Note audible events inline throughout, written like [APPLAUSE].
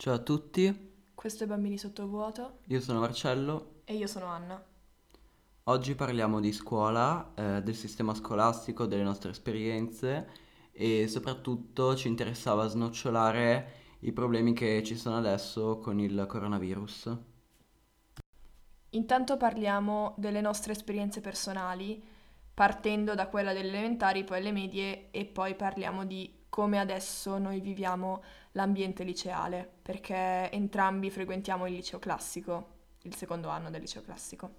Ciao a tutti, Questo è Bambini Sottovuoto io sono Marcello. e io sono Anna. Oggi parliamo di scuola, eh, del sistema scolastico, delle nostre esperienze e soprattutto ci interessava snocciolare i problemi che ci sono adesso con il coronavirus. Intanto parliamo delle nostre esperienze personali, partendo da quella delle elementari, poi alle medie e poi parliamo di come adesso noi viviamo l'ambiente liceale, perché entrambi frequentiamo il liceo classico, il secondo anno del liceo classico.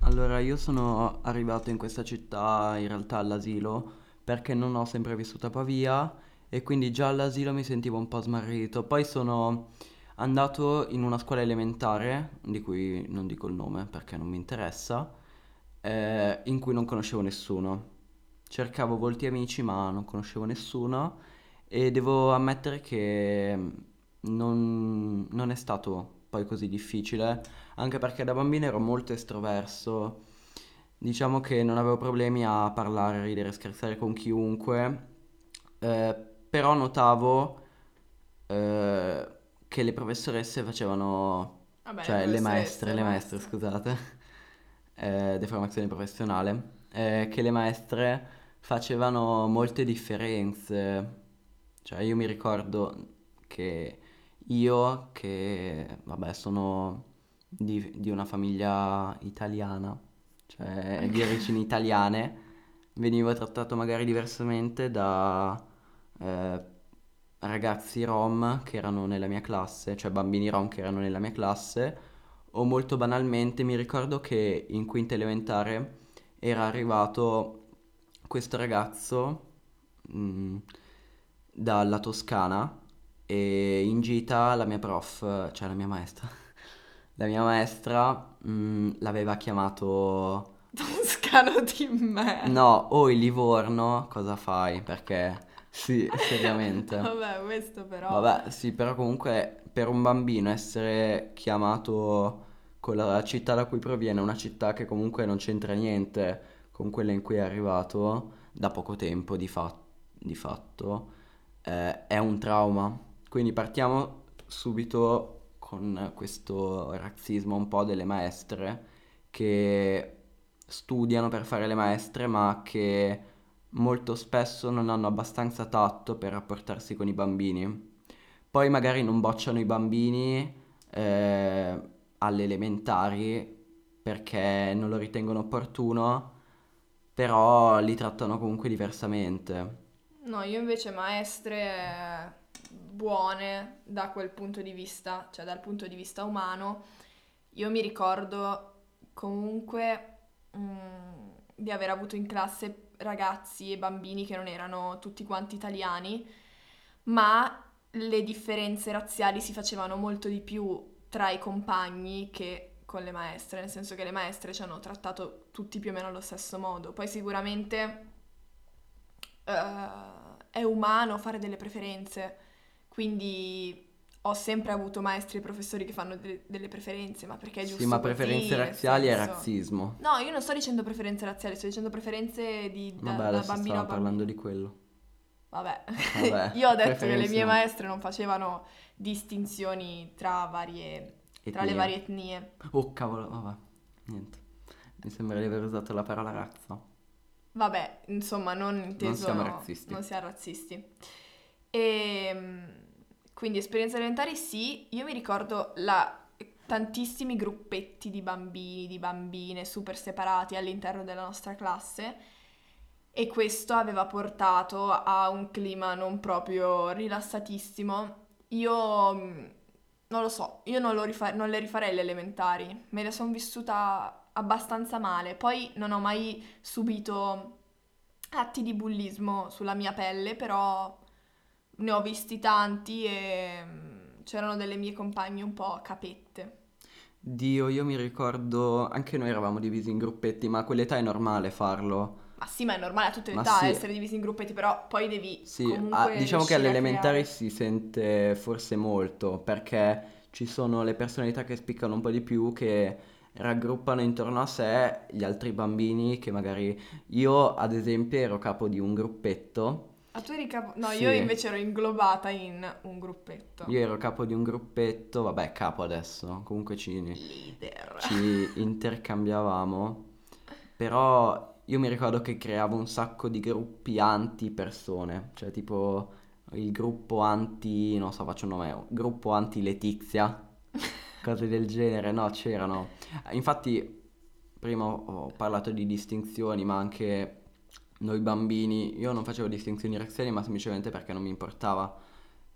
Allora, io sono arrivato in questa città in realtà all'asilo perché non ho sempre vissuto a Pavia e quindi già all'asilo mi sentivo un po' smarrito. Poi sono andato in una scuola elementare, di cui non dico il nome perché non mi interessa, eh, in cui non conoscevo nessuno. Cercavo volti amici ma non conoscevo nessuno e devo ammettere che non, non è stato poi così difficile, anche perché da bambino ero molto estroverso. Diciamo che non avevo problemi a parlare, ridere, scherzare con chiunque, eh, però notavo eh, che le professoresse facevano, Vabbè, cioè le maestre, le maestre. scusate, [LAUGHS] eh, deformazione professionale, eh, che le maestre facevano molte differenze. Cioè io mi ricordo che io, che vabbè sono di, di una famiglia italiana, cioè [LAUGHS] di origini italiane, venivo trattato magari diversamente da eh, ragazzi rom che erano nella mia classe, cioè bambini rom che erano nella mia classe, o molto banalmente mi ricordo che in quinta elementare era arrivato questo ragazzo mm, dalla Toscana e in gita la mia prof, cioè la mia maestra, [LAUGHS] la mia maestra mm, l'aveva chiamato [LAUGHS] Toscano di me. No, o il Livorno, cosa fai? Perché, sì, [LAUGHS] seriamente. Vabbè, questo però... Vabbè, sì, però comunque per un bambino essere chiamato con la città da cui proviene, una città che comunque non c'entra niente con quella in cui è arrivato da poco tempo di, fa- di fatto, eh, è un trauma. Quindi partiamo subito con questo razzismo un po' delle maestre che studiano per fare le maestre, ma che molto spesso non hanno abbastanza tatto per rapportarsi con i bambini. Poi magari non bocciano i bambini eh, alle elementari perché non lo ritengono opportuno, però li trattano comunque diversamente. No, io invece maestre eh, buone da quel punto di vista, cioè dal punto di vista umano, io mi ricordo comunque mm, di aver avuto in classe ragazzi e bambini che non erano tutti quanti italiani, ma le differenze razziali si facevano molto di più tra i compagni che con le maestre, nel senso che le maestre ci hanno trattato tutti più o meno allo stesso modo. Poi sicuramente eh, è umano fare delle preferenze, quindi ho sempre avuto maestri e professori che fanno de- delle preferenze, ma perché è giusto Sì, ma così, preferenze nel razziali è senso- razzismo. No, io non sto dicendo preferenze razziali, sto dicendo preferenze di, da, Vabbè, da bambino a stavo parlando bambino. di quello. Vabbè, Vabbè, [LAUGHS] io ho detto che le mie maestre non facevano distinzioni tra varie, tra le varie etnie. Oh cavolo, vabbè, niente. Mi sembra di aver usato la parola razza. Vabbè, insomma, non inteso... siamo razzisti. Non siamo razzisti. E quindi esperienze elementari sì, io mi ricordo la- tantissimi gruppetti di bambini, di bambine super separati all'interno della nostra classe e questo aveva portato a un clima non proprio rilassatissimo. Io mh, non lo so, io non, rifa- non le rifarei le elementari, me le sono vissuta abbastanza male. Poi non ho mai subito atti di bullismo sulla mia pelle, però ne ho visti tanti e mm, c'erano delle mie compagne un po' capette. Dio, io mi ricordo, anche noi eravamo divisi in gruppetti, ma a quell'età è normale farlo. Ma sì, ma è normale a tutte le Ma età sì. essere divisi in gruppetti, però poi devi Sì, comunque ah, diciamo che all'elementare si sente forse molto, perché ci sono le personalità che spiccano un po' di più, che raggruppano intorno a sé gli altri bambini che magari io ad esempio ero capo di un gruppetto Ah, tu eri capo... No, Sì. io invece ero inglobata in un gruppetto. Io ero capo di un gruppetto, vabbè, capo adesso, comunque ci, Leader. ci [LAUGHS] intercambiavamo, però io mi ricordo che creavo un sacco di gruppi anti-persone, cioè tipo il gruppo anti, non so, faccio un nome, gruppo anti-Letizia, [LAUGHS] cose del genere, no, c'erano. Infatti, prima ho parlato di distinzioni, ma anche noi bambini, io non facevo distinzioni razziali, ma semplicemente perché non mi importava.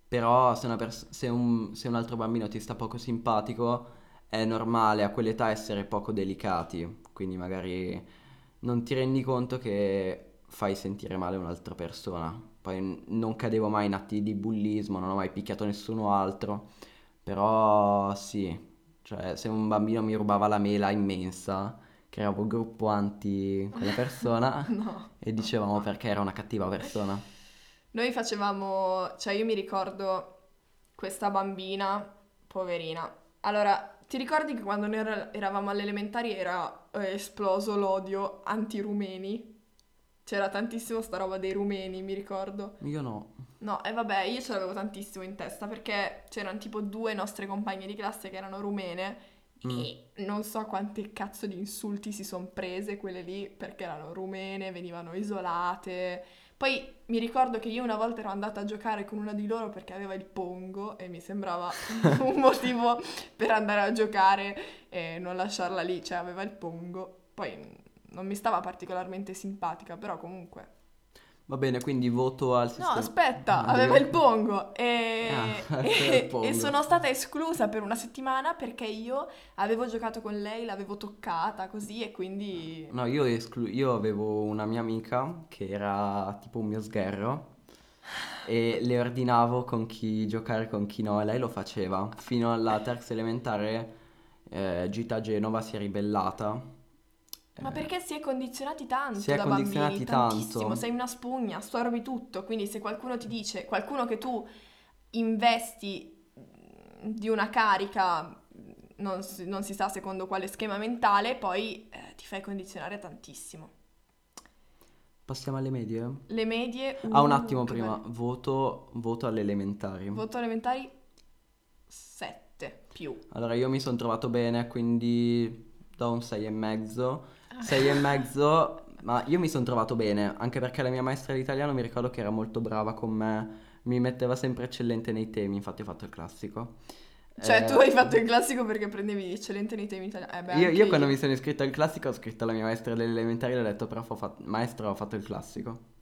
Però se, una pers- se un, se un altro bambino ti sta poco simpatico, è normale a quell'età essere poco delicati, quindi magari non ti rendi conto che fai sentire male un'altra persona. Poi non cadevo mai in atti di bullismo, non ho mai picchiato nessuno altro, però sì, cioè se un bambino mi rubava la mela immensa, creavo un gruppo anti quella persona [LAUGHS] No. e dicevamo perché era una cattiva persona. Noi facevamo, cioè io mi ricordo questa bambina, poverina. Allora, ti ricordi che quando noi era- eravamo alle elementari era eh, esploso l'odio anti-rumeni? C'era tantissimo sta roba dei rumeni, mi ricordo. Io no. No, e vabbè, io ce l'avevo tantissimo in testa perché c'erano tipo due nostre compagne di classe che erano rumene Mm. e non so quante cazzo di insulti si sono prese quelle lì perché erano rumene, venivano isolate. Poi mi ricordo che io una volta ero andata a giocare con una di loro perché aveva il pongo e mi sembrava [LAUGHS] un motivo per andare a giocare e non lasciarla lì, cioè aveva il pongo. Poi non mi stava particolarmente simpatica, però comunque Va bene, quindi voto al No, sistema. aspetta, Ah, aveva il pongo e, Ah, [LAUGHS] [LAUGHS] e- il pongo. e sono stata esclusa per una settimana perché io avevo giocato con lei, l'avevo toccata così e quindi... No, io, esclu- io avevo una mia amica che era tipo un mio sgherro e le ordinavo con chi giocare con chi no e lei lo faceva. Fino alla terza elementare eh, Gita Genova si è ribellata. Ma Eh, perché si è condizionati tanto Si è da condizionati bambini, tanto. tantissimo, sei una spugna, assorbi tutto, quindi se qualcuno ti dice, qualcuno che tu investi di una carica, non si, non si sa secondo quale schema mentale, poi eh, ti fai condizionare tantissimo. Passiamo alle medie? Le medie... Ah, un uh, attimo prima, voto, voto alle elementari. Voto elementari 7 più. Allora, io mi sono trovato bene, quindi do un 6 6 e mezzo, ma io mi sono trovato bene, anche perché la mia maestra di italiano mi ricordo che era molto brava con me, mi metteva sempre eccellente nei temi, infatti ho fatto il classico. Cioè, Eh, tu hai fatto il classico perché prendevi eccellente nei temi italiani. Eh Io, io quando mi sono iscritto al classico ho scritto alla mia maestra delle elementari e ho detto, prof, ho fatto, maestra, ho fatto il classico.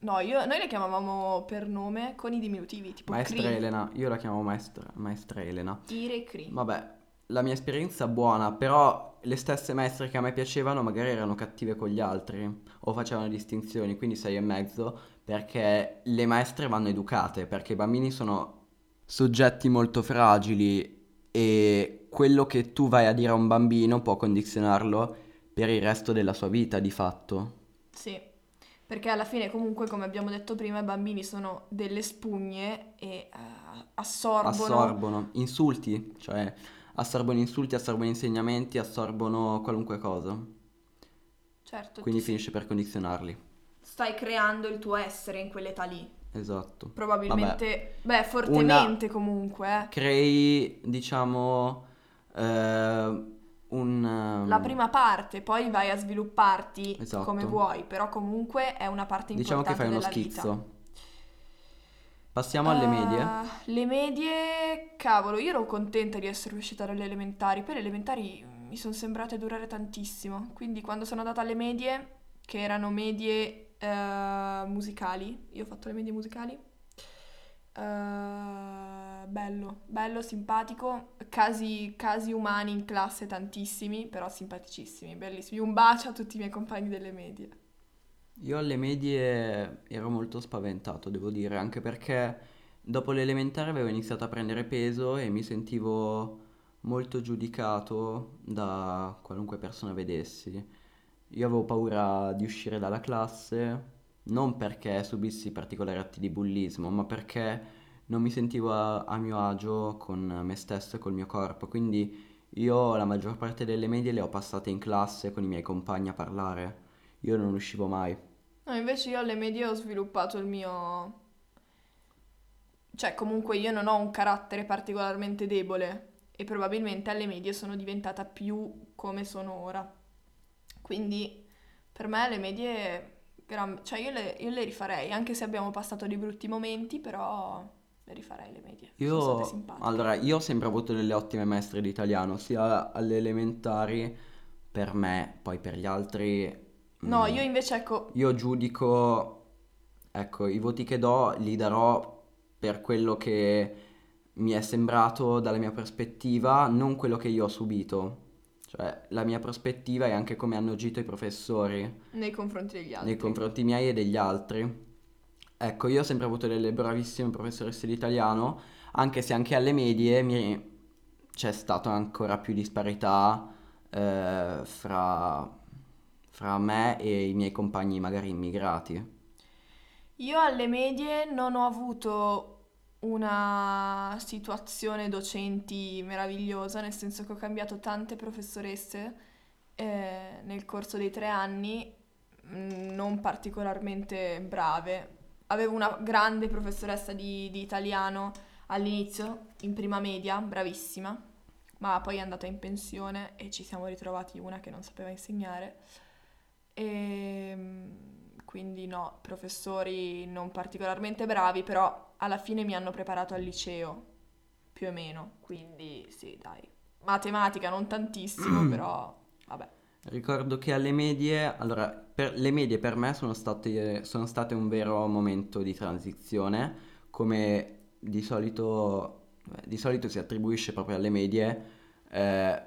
No, io- noi le chiamavamo per nome con i diminutivi, tipo Maestra Cri. Elena, io la chiamo maestra, maestra Elena. Ire Cri. Vabbè, la mia esperienza buona, però le stesse maestre che a me piacevano magari erano cattive con gli altri o facevano distinzioni, quindi sei e mezzo, perché le maestre vanno educate, perché i bambini sono soggetti molto fragili e quello che tu vai a dire a un bambino può condizionarlo per il resto della sua vita, di fatto. Sì, perché alla fine comunque, come abbiamo detto prima, i bambini sono delle spugne e eh, assorbono... Assorbono insulti, cioè assorbono insulti, assorbono insegnamenti, assorbono qualunque cosa, Certo, quindi finisce per condizionarli. stai creando il tuo essere in quell'età lì. Esatto. Probabilmente, beh, fortemente comunque, eh. Crei, diciamo, eh, un... ehm, La prima parte, poi vai a svilupparti Esatto. come vuoi, però comunque è una parte Diciamo che importante fai uno della vita. Passiamo alle medie. Ah, le medie, cavolo, io ero contenta di essere uscita dalle elementari. Poi le elementari mi sono sembrate durare tantissimo. Quindi quando sono andata alle medie, che erano medie eh, musicali, io ho fatto le medie musicali. eh, bello, bello, simpatico. Casi, casi umani in classe tantissimi, però simpaticissimi, bellissimi. Un bacio a tutti i miei compagni delle medie. Io alle medie ero molto spaventato, devo dire, anche perché dopo l'elementare avevo iniziato a prendere peso e mi sentivo molto giudicato da qualunque persona vedessi. Io avevo paura di uscire dalla classe, non perché subissi particolari atti di bullismo, ma perché non mi sentivo a, a mio agio con me stesso e col mio corpo. Quindi io la maggior parte delle medie le ho passate in classe con i miei compagni a parlare. Io non uscivo mai. No, invece io alle medie ho sviluppato il mio... Cioè, comunque io non ho un carattere particolarmente debole e probabilmente alle medie sono diventata più come sono ora. Quindi per me le medie... Cioè io le, io le rifarei, anche se abbiamo passato dei brutti momenti, però le rifarei le medie. Io, simpatiche. allora, io ho sempre avuto delle ottime maestre di italiano, sia alle elementari per me, poi per gli altri. No, mm, io invece ecco... io giudico, ecco, i voti che do li darò per quello che mi è sembrato dalla mia prospettiva, non quello che io ho subito. Cioè, la mia prospettiva è anche come hanno agito i professori nei confronti degli altri. nei confronti miei e degli altri. Ecco, io ho sempre avuto delle bravissime professoresse di italiano, anche se anche alle medie mi- c'è stata ancora più disparità eh, fra, fra me e i miei compagni magari immigrati. Io alle medie non ho avuto una situazione docenti meravigliosa, nel senso che ho cambiato tante professoresse eh, nel corso dei tre anni, mm, non particolarmente brave. Avevo una grande professoressa di, di italiano all'inizio, in prima media, bravissima, ma poi è andata in pensione e ci siamo ritrovati una che non sapeva insegnare. E mm, quindi no, professori non particolarmente bravi, però alla fine mi hanno preparato al liceo, più o meno. Quindi sì, dai. Matematica non tantissimo, [CLEARS THROAT] però vabbè. Ricordo che alle medie, allora, per, le medie per me sono state, sono state un vero momento di transizione, come di solito, di solito si attribuisce proprio alle medie eh,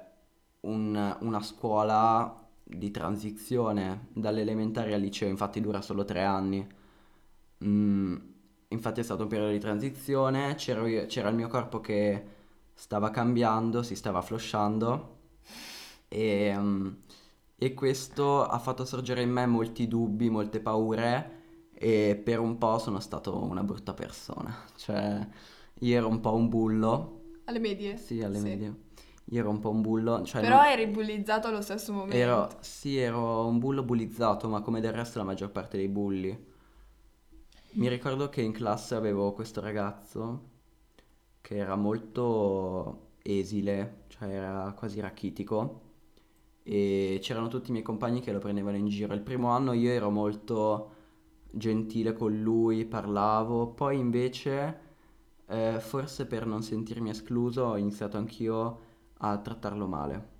un- una scuola di transizione dall'elementare al liceo, infatti dura solo tre anni. Mm, infatti è stato un periodo di transizione, io- c'era il mio corpo che stava cambiando, si stava flosciando e, mm, e questo ha fatto sorgere in me molti dubbi, molte paure e per un po' sono stato una brutta persona. Cioè, io ero un po' un bullo, Alle medie? sì, alle Sì. medie. Io ero un po' un bullo, cioè Però non- eri bullizzato allo stesso momento. ero, sì, ero un bullo bullizzato, ma come del resto la maggior parte dei bulli. Mi ricordo che in classe avevo questo ragazzo che era molto esile, cioè era quasi rachitico e c'erano tutti i miei compagni che lo prendevano in giro. Il primo anno io ero molto gentile con lui, parlavo, poi invece, eh, forse per non sentirmi escluso, ho iniziato anch'io a trattarlo male.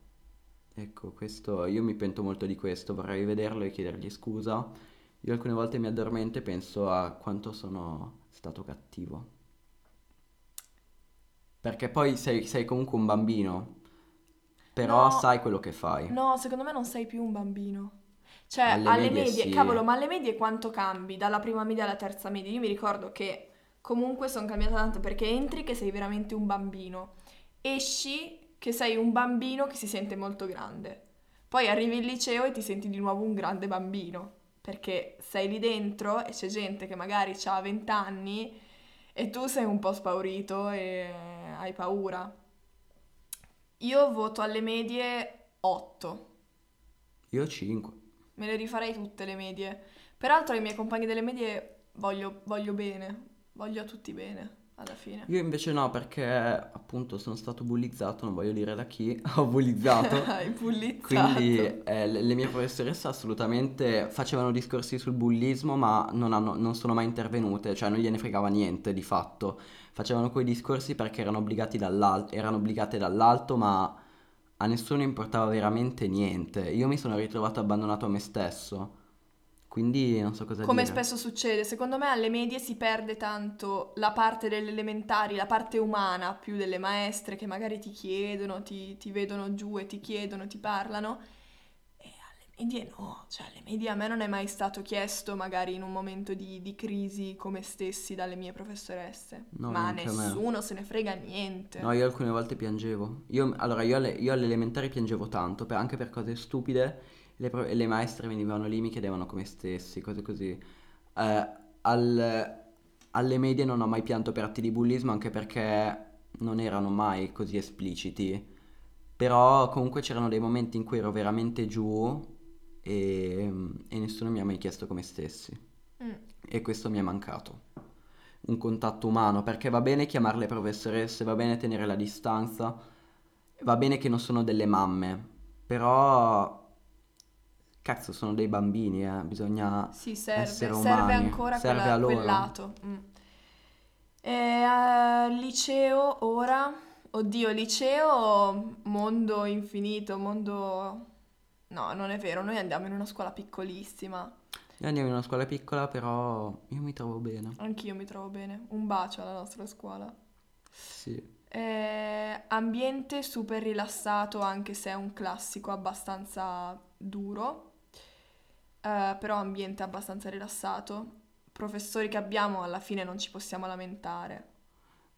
Ecco, questo, io mi pento molto di questo, vorrei vederlo e chiedergli scusa. Io alcune volte mi addormento e penso a quanto sono stato cattivo. Perché poi sei, sei comunque un bambino, però No, sai quello che fai. no, secondo me non sei più un bambino. Cioè, Alle alle medie medie, sì. cavolo, ma alle medie quanto cambi? Dalla prima media alla terza media? Io mi ricordo che comunque sono cambiata tanto perché entri che sei veramente un bambino, esci che sei un bambino che si sente molto grande. Poi arrivi al liceo e ti senti di nuovo un grande bambino, perché sei lì dentro e c'è gente che magari ha 20 anni e tu sei un po' spaurito e hai paura. Io voto alle medie 8. Io 5. Me le rifarei tutte le medie. Peraltro ai miei compagni delle medie voglio, voglio bene, voglio a tutti bene, alla fine. Io invece no, perché appunto sono stato bullizzato, non voglio dire da chi, [LAUGHS] ho bullizzato. [LAUGHS] Hai bullizzato. Quindi eh, le, mie professoresse assolutamente facevano discorsi sul bullismo, ma non, hanno- non sono mai intervenute, cioè non gliene fregava niente di fatto. Facevano quei discorsi perché erano obbligati dall'alto, erano obbligate dall'alto, ma a nessuno importava veramente niente. Io mi sono ritrovato abbandonato a me stesso, quindi non so cosa Come dire. spesso succede, secondo me alle medie si perde tanto la parte delle elementari, la parte umana più delle maestre che magari ti chiedono, ti, ti vedono giù e ti chiedono, ti parlano. E alle medie no, cioè alle medie a me non è mai stato chiesto magari in un momento di, di crisi come stessi dalle mie professoresse, No, ma nessuno se ne frega niente. No, io alcune volte piangevo. Io, allora, io alle, io alle elementari piangevo tanto, per- anche per cose stupide. Le, pro- le maestre venivano lì, mi chiedevano come stessi, cose così. Eh, al- alle medie non ho mai pianto per atti di bullismo, anche perché non erano mai così espliciti. Però comunque c'erano dei momenti in cui ero veramente giù e, e nessuno mi ha mai chiesto come stessi. Mm. E questo mi è mancato. Un contatto umano, perché va bene chiamarle professoresse, va bene tenere la distanza, va bene che non sono delle mamme, però cazzo sono dei bambini, eh, bisogna Sì, serve, essere serve umani, ancora serve quella- a loro. quel lato. Mm. E, eh, liceo ora, oddio, liceo, mondo infinito, mondo... No, non è vero, noi andiamo in una scuola piccolissima. Noi andiamo in una scuola piccola, però io mi trovo bene. Anch'io mi trovo bene. Un bacio alla nostra scuola. Sì. Eh, ambiente super rilassato, anche se è un classico abbastanza duro. Eh, però ambiente abbastanza rilassato. Professori che abbiamo, alla fine non ci possiamo lamentare.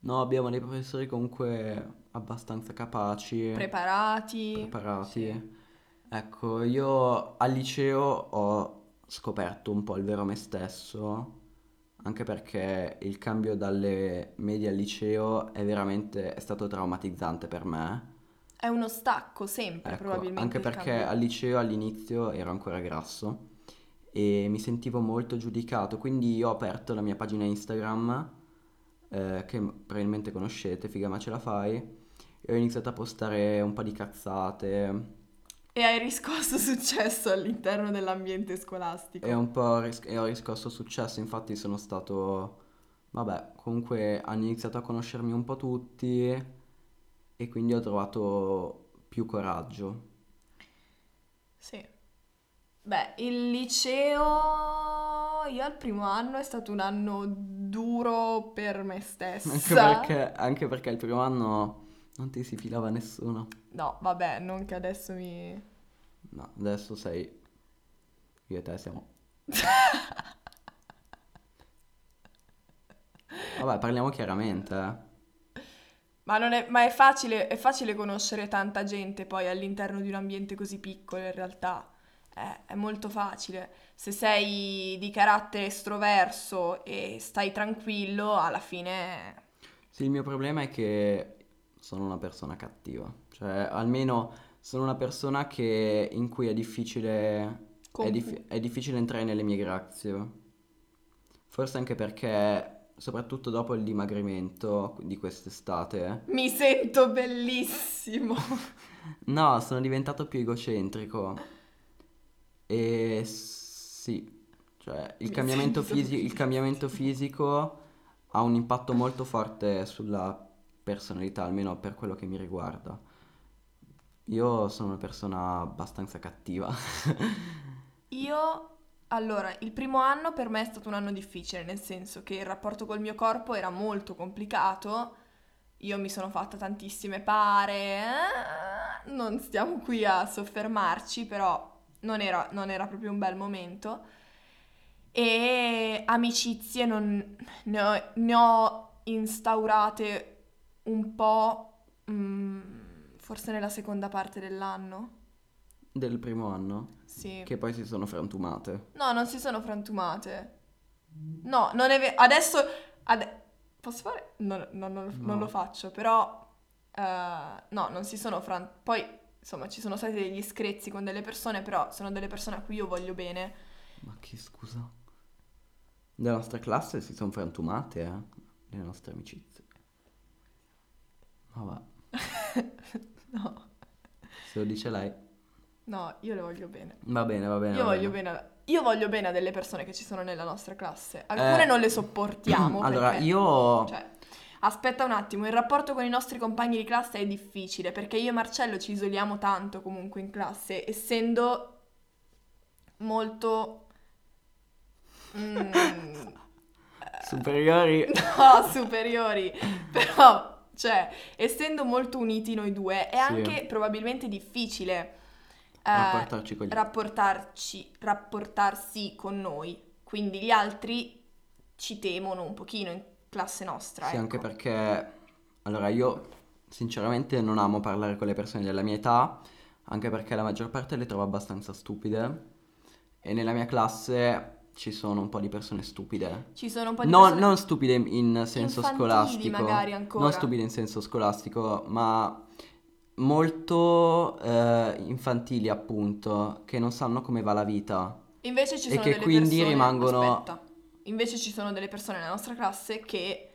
No, abbiamo dei professori comunque abbastanza capaci, Preparati. preparati. Sì. Ecco, io al liceo ho scoperto un po' il vero me stesso, anche perché il cambio dalle medie al liceo è veramente, è stato traumatizzante per me. È uno stacco sempre, Ecco, probabilmente. anche perché cambio. al liceo all'inizio ero ancora grasso e mi sentivo molto giudicato, quindi ho aperto la mia pagina Instagram, eh, che probabilmente conoscete, figa ma ce la fai, e ho iniziato a postare un po' di cazzate E hai riscosso [LAUGHS] successo all'interno dell'ambiente scolastico. e un po' ris- e ho riscosso successo, infatti sono stato, vabbè, comunque hanno iniziato a conoscermi un po' tutti e quindi ho trovato più coraggio. Sì. Beh, il liceo, io al primo anno è stato un anno duro per me stessa. Anche perché, anche perché il primo anno non ti si filava nessuno. No, vabbè, non che adesso mi... No, adesso sei... Io e te siamo... [LAUGHS] Vabbè, parliamo chiaramente, eh. Ma, è, ma è facile, è facile conoscere tanta gente poi all'interno di un ambiente così piccolo, in realtà. È, è molto facile. Se sei di carattere estroverso e stai tranquillo, alla fine... Sì, il mio problema è che sono una persona cattiva. Cioè, almeno sono una persona che, in cui è difficile... È, dif- è difficile entrare nelle mie grazie. Forse anche perché, soprattutto dopo il dimagrimento di quest'estate... Mi sento bellissimo. [LAUGHS] No, sono diventato più egocentrico. E sì, cioè il cambiamento, fisi- il cambiamento fisico ha un impatto molto forte sulla personalità, almeno per quello che mi riguarda. Io sono una persona abbastanza cattiva. [LAUGHS] Io, allora, il primo anno per me è stato un anno difficile, nel senso che il rapporto col mio corpo era molto complicato. Io mi sono fatta tantissime pare, eh, non stiamo qui a soffermarci, però non era, non era proprio un bel momento. E amicizie non, ne ho, ne ho instaurate un po', mm, forse nella seconda parte dell'anno. Del primo anno, Sì. che poi si sono frantumate. No, non si sono frantumate. No, non è vero. Adesso... ade- Posso fare? Non, non- non- non No. lo faccio, però... eh, no, non si sono fran... Poi, insomma, ci sono stati degli screzi con delle persone, però sono delle persone a cui io voglio bene. Ma che scusa? Della nostra classe si sono frantumate, eh? Le nostre amicizie. Vabbè, [LAUGHS] No, se lo dice lei. no, io le voglio bene. Va bene, va bene. Io va voglio bene. bene, a- io voglio bene a delle persone che ci sono nella nostra classe. Alcune Eh, non le sopportiamo. [CLEARS THROAT] Allora, perché- io... Cioè, aspetta un attimo, il rapporto con i nostri compagni di classe è difficile perché io e Marcello ci isoliamo tanto comunque in classe, essendo molto... mm, [LAUGHS] Superiori. [LAUGHS] no, superiori, però, cioè, essendo molto uniti noi due, è Sì. anche probabilmente difficile eh, Rapportarci con gli rapportarci, rapportarsi con noi. Quindi gli altri ci temono un pochino in classe nostra, Sì, anche ecco. perché... Allora, io sinceramente non amo parlare con le persone della mia età, anche perché la maggior parte le trovo abbastanza stupide. E nella mia classe ci sono un po' di persone stupide. Ci sono un po' di No, persone non stupide in senso scolastico. magari ancora. Non stupide in senso scolastico, ma molto eh, infantili, appunto, che non sanno come va la vita. Invece ci E sono che delle quindi persone... rimangono- Aspetta. Invece ci sono delle persone nella nostra classe che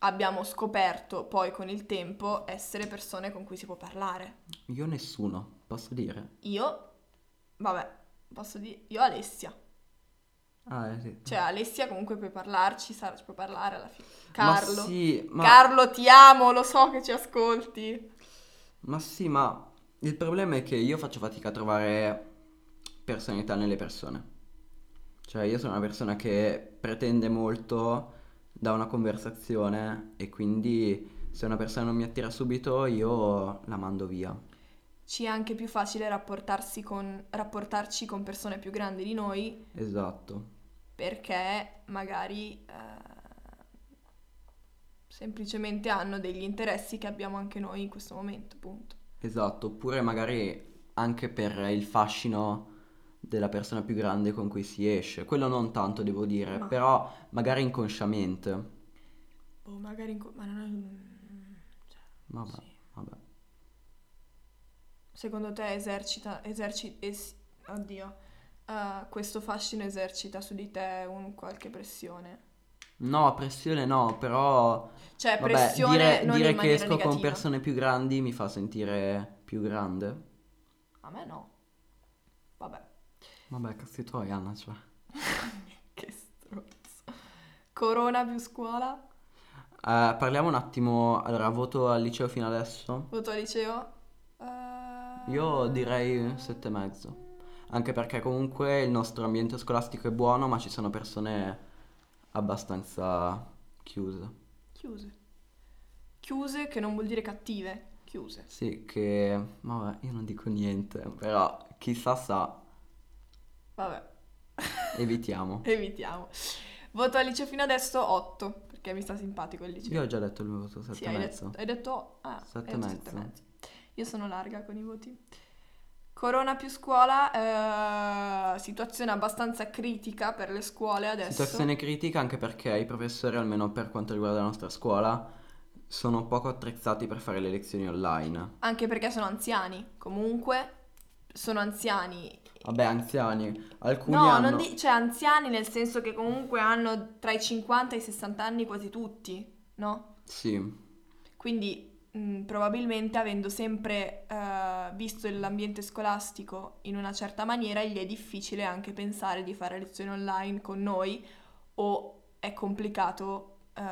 abbiamo scoperto poi con il tempo essere persone con cui si può parlare. Io nessuno, posso dire. Io, vabbè, posso dire, io Alessia. Ah, eh, sì. Cioè Alessia comunque puoi parlarci, Sara ci può parlare alla fine. Ma Carlo. sì, ma... Carlo, ti amo, lo so che ci ascolti. Ma sì, ma il problema è che io faccio fatica a trovare personalità nelle persone. Cioè, io sono una persona che pretende molto da una conversazione e quindi se una persona non mi attira subito io la mando via. Ci è anche più facile rapportarsi con, rapportarci con persone più grandi di noi Esatto. perché magari eh, semplicemente hanno degli interessi che abbiamo anche noi in questo momento, punto. Esatto, oppure magari anche per il fascino della persona più grande con cui si esce. Quello non tanto, devo dire, Ma- però magari inconsciamente. Boh, magari in co- ma non è... cioè, Vabbè, sì. vabbè. Secondo te esercita, eserci, es- oddio, eh, questo fascino esercita su di te un qualche pressione? No, pressione no, però Cioè, vabbè, pressione dire, dire che esco con negativa. persone più grandi mi fa sentire più grande. A me no. Vabbè. Vabbè, cazzi tuoi, Anna, cioè. [LAUGHS] Che stronzo. Corona più scuola? Eh, parliamo un attimo, allora, voto al liceo fino adesso. Voto al liceo? Eh, Io direi sette e mezzo. Anche perché comunque il nostro ambiente scolastico è buono, ma ci sono persone abbastanza chiuse. Chiuse. Chiuse che non vuol dire cattive. Chiuse. Sì, che... Vabbè, io non dico niente, però chissà sa, Vabbè, evitiamo. [LAUGHS] evitiamo. Voto al liceo fino adesso 8, perché mi sta simpatico il liceo. Io ho già detto il mio voto, sette Sì, e hai mezzo. detto, hai detto, ah, Sette hai detto mezzo. Io sono larga con i voti. Corona più scuola, eh, situazione abbastanza critica per le scuole adesso. Situazione critica anche perché i professori, almeno per quanto riguarda la nostra scuola, sono poco attrezzati per fare le lezioni online. Anche perché sono anziani. Comunque, sono anziani. Vabbè, anziani, alcuni No, hanno... non di- cioè anziani nel senso che comunque hanno tra i 50 e i 60 anni quasi tutti, no? Sì, Quindi mh, probabilmente avendo sempre eh, visto l'ambiente scolastico in una certa maniera, gli è difficile anche pensare di fare lezioni online con noi o è complicato eh,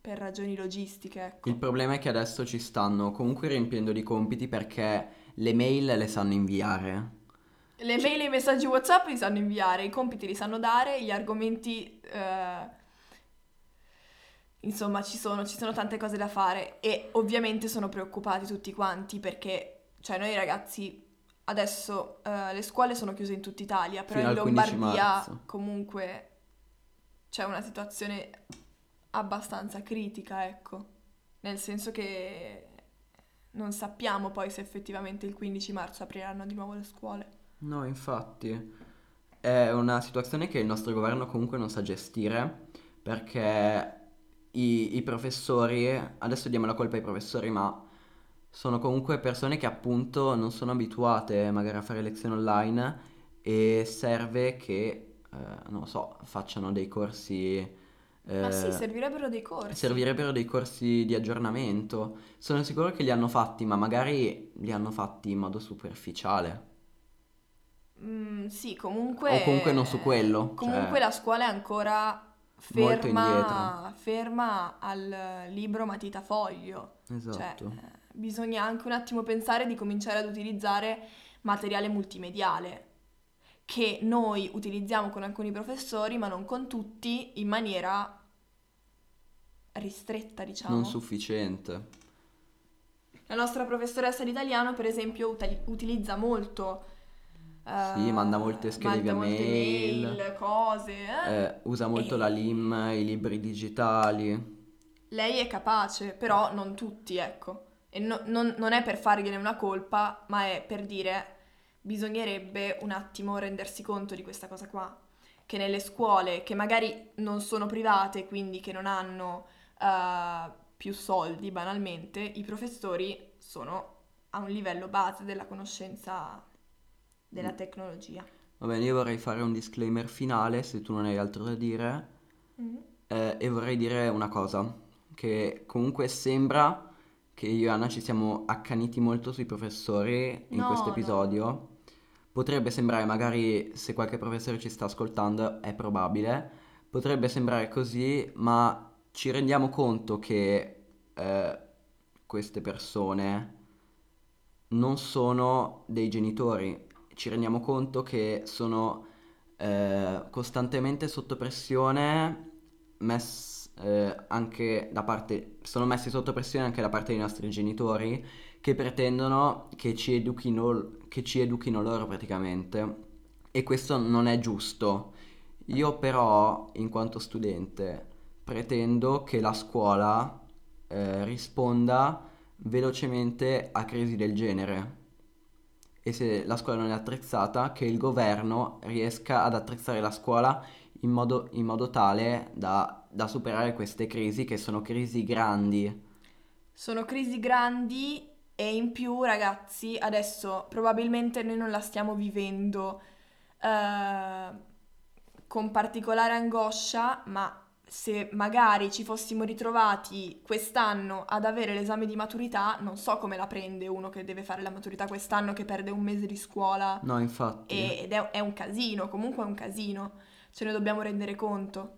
per ragioni logistiche, ecco. il problema è che adesso ci stanno comunque riempiendo di compiti perché le mail le sanno inviare. Le mail e i messaggi WhatsApp li sanno inviare, i compiti li sanno dare, gli argomenti... eh, Insomma, ci sono, ci sono tante cose da fare e ovviamente sono preoccupati tutti quanti perché, cioè noi ragazzi, adesso eh, le scuole sono chiuse in tutta Italia, però Fino in al 15 Lombardia comunque c'è una situazione abbastanza critica, ecco, nel senso che non sappiamo poi se effettivamente il 15 marzo apriranno di nuovo le scuole. No, infatti, è una situazione che il nostro governo comunque non sa gestire perché i, i professori, adesso diamo la colpa ai professori, ma sono comunque persone che appunto non sono abituate magari a fare lezioni online e serve che, eh, non lo so, facciano dei corsi... Ma sì, eh, servirebbero dei corsi. Servirebbero dei corsi di aggiornamento. Sono sicuro che li hanno fatti, ma magari li hanno fatti in modo superficiale. Mm, sì, comunque... O comunque non su quello, Comunque cioè- la scuola è ancora ferma, ferma al libro matita foglio. Cioè, Esatto. eh, bisogna anche un attimo pensare di cominciare ad utilizzare materiale multimediale che noi utilizziamo con alcuni professori, ma non con tutti, in maniera ristretta, diciamo. Non sufficiente. La nostra professoressa di italiano, per esempio, uta- utilizza molto. eh, Sì, manda molte schede via mail. mail, cose. eh. Eh, usa molto E- la LIM, i libri digitali. Lei è capace, però non tutti, ecco. E no- non, non è per fargliene una colpa, ma è per dire bisognerebbe un attimo rendersi conto di questa cosa qua. Che nelle scuole, che magari non sono private, quindi che non hanno eh, più soldi, banalmente, i professori sono a un livello base della conoscenza della tecnologia. Va bene, io vorrei fare un disclaimer finale, se tu non hai altro da dire, Mm. eh, e vorrei dire una cosa, che comunque sembra che io e Anna ci siamo accaniti molto sui professori in No, questo no. episodio. Potrebbe sembrare, magari se qualche professore ci sta ascoltando, è probabile, potrebbe sembrare così, ma ci rendiamo conto che eh, queste persone non sono dei genitori, ci rendiamo conto che sono eh, costantemente sotto pressione, mess- eh, anche da parte, sono messi sotto pressione anche da parte dei nostri genitori che pretendono che ci educhino, che ci educhino loro praticamente. E questo non è giusto. Io però, in quanto studente, pretendo che la scuola eh, risponda velocemente a crisi del genere. E se la scuola non è attrezzata, che il governo riesca ad attrezzare la scuola in modo, in modo tale da, da superare queste crisi, che sono crisi grandi. Sono crisi grandi e in più, ragazzi, adesso probabilmente noi non la stiamo vivendo eh, con particolare angoscia, ma se magari ci fossimo ritrovati quest'anno ad avere l'esame di maturità, non so come la prende uno che deve fare la maturità quest'anno, che perde un mese di scuola. No, infatti. E- ed è, è un casino, comunque è un casino, ce ne dobbiamo rendere conto.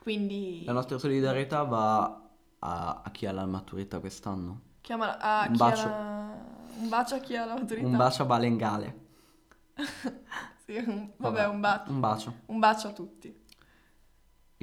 Quindi La nostra solidarietà va a, a chi ha la maturità quest'anno. chiamala a Un chi ha bacio. la- un bacio a chi ha la maturità. Un bacio a Balengale. [LAUGHS] Sì, un- vabbè, un bacio. Un bacio. Un bacio a tutti.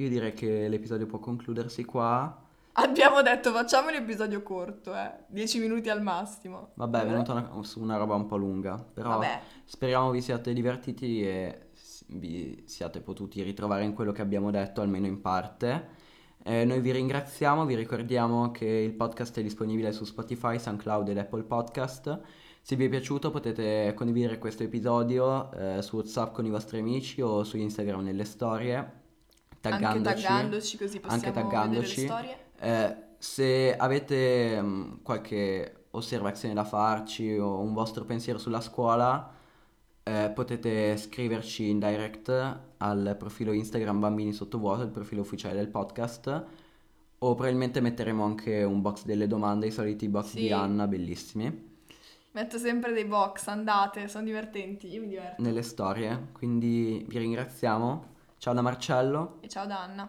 Io direi che l'episodio può concludersi qua. Abbiamo detto facciamo un episodio corto, eh. 10 minuti al massimo. Vabbè, è venuta una, una roba un po' lunga, però Vabbè, speriamo vi siate divertiti e vi siate potuti ritrovare in quello che abbiamo detto, almeno in parte. Eh, noi vi ringraziamo, vi ricordiamo che il podcast è disponibile su Spotify, SoundCloud ed Apple Podcast. Se vi è piaciuto potete condividere questo episodio eh, su WhatsApp con i vostri amici o su Instagram nelle storie, anche taggandoci. taggandoci così anche possiamo vedere le taggandoci. storie. Eh, se avete mm, qualche osservazione da farci o un vostro pensiero sulla scuola, eh, potete scriverci in direct al profilo Instagram Bambini Sottovuoto, il profilo ufficiale del podcast, o probabilmente metteremo anche un box delle domande, i soliti box Sì. di Anna, bellissimi, Metto sempre dei box, andate, sono divertenti, io mi diverto. nelle storie. Quindi vi ringraziamo. Ciao da Marcello. E ciao da Anna.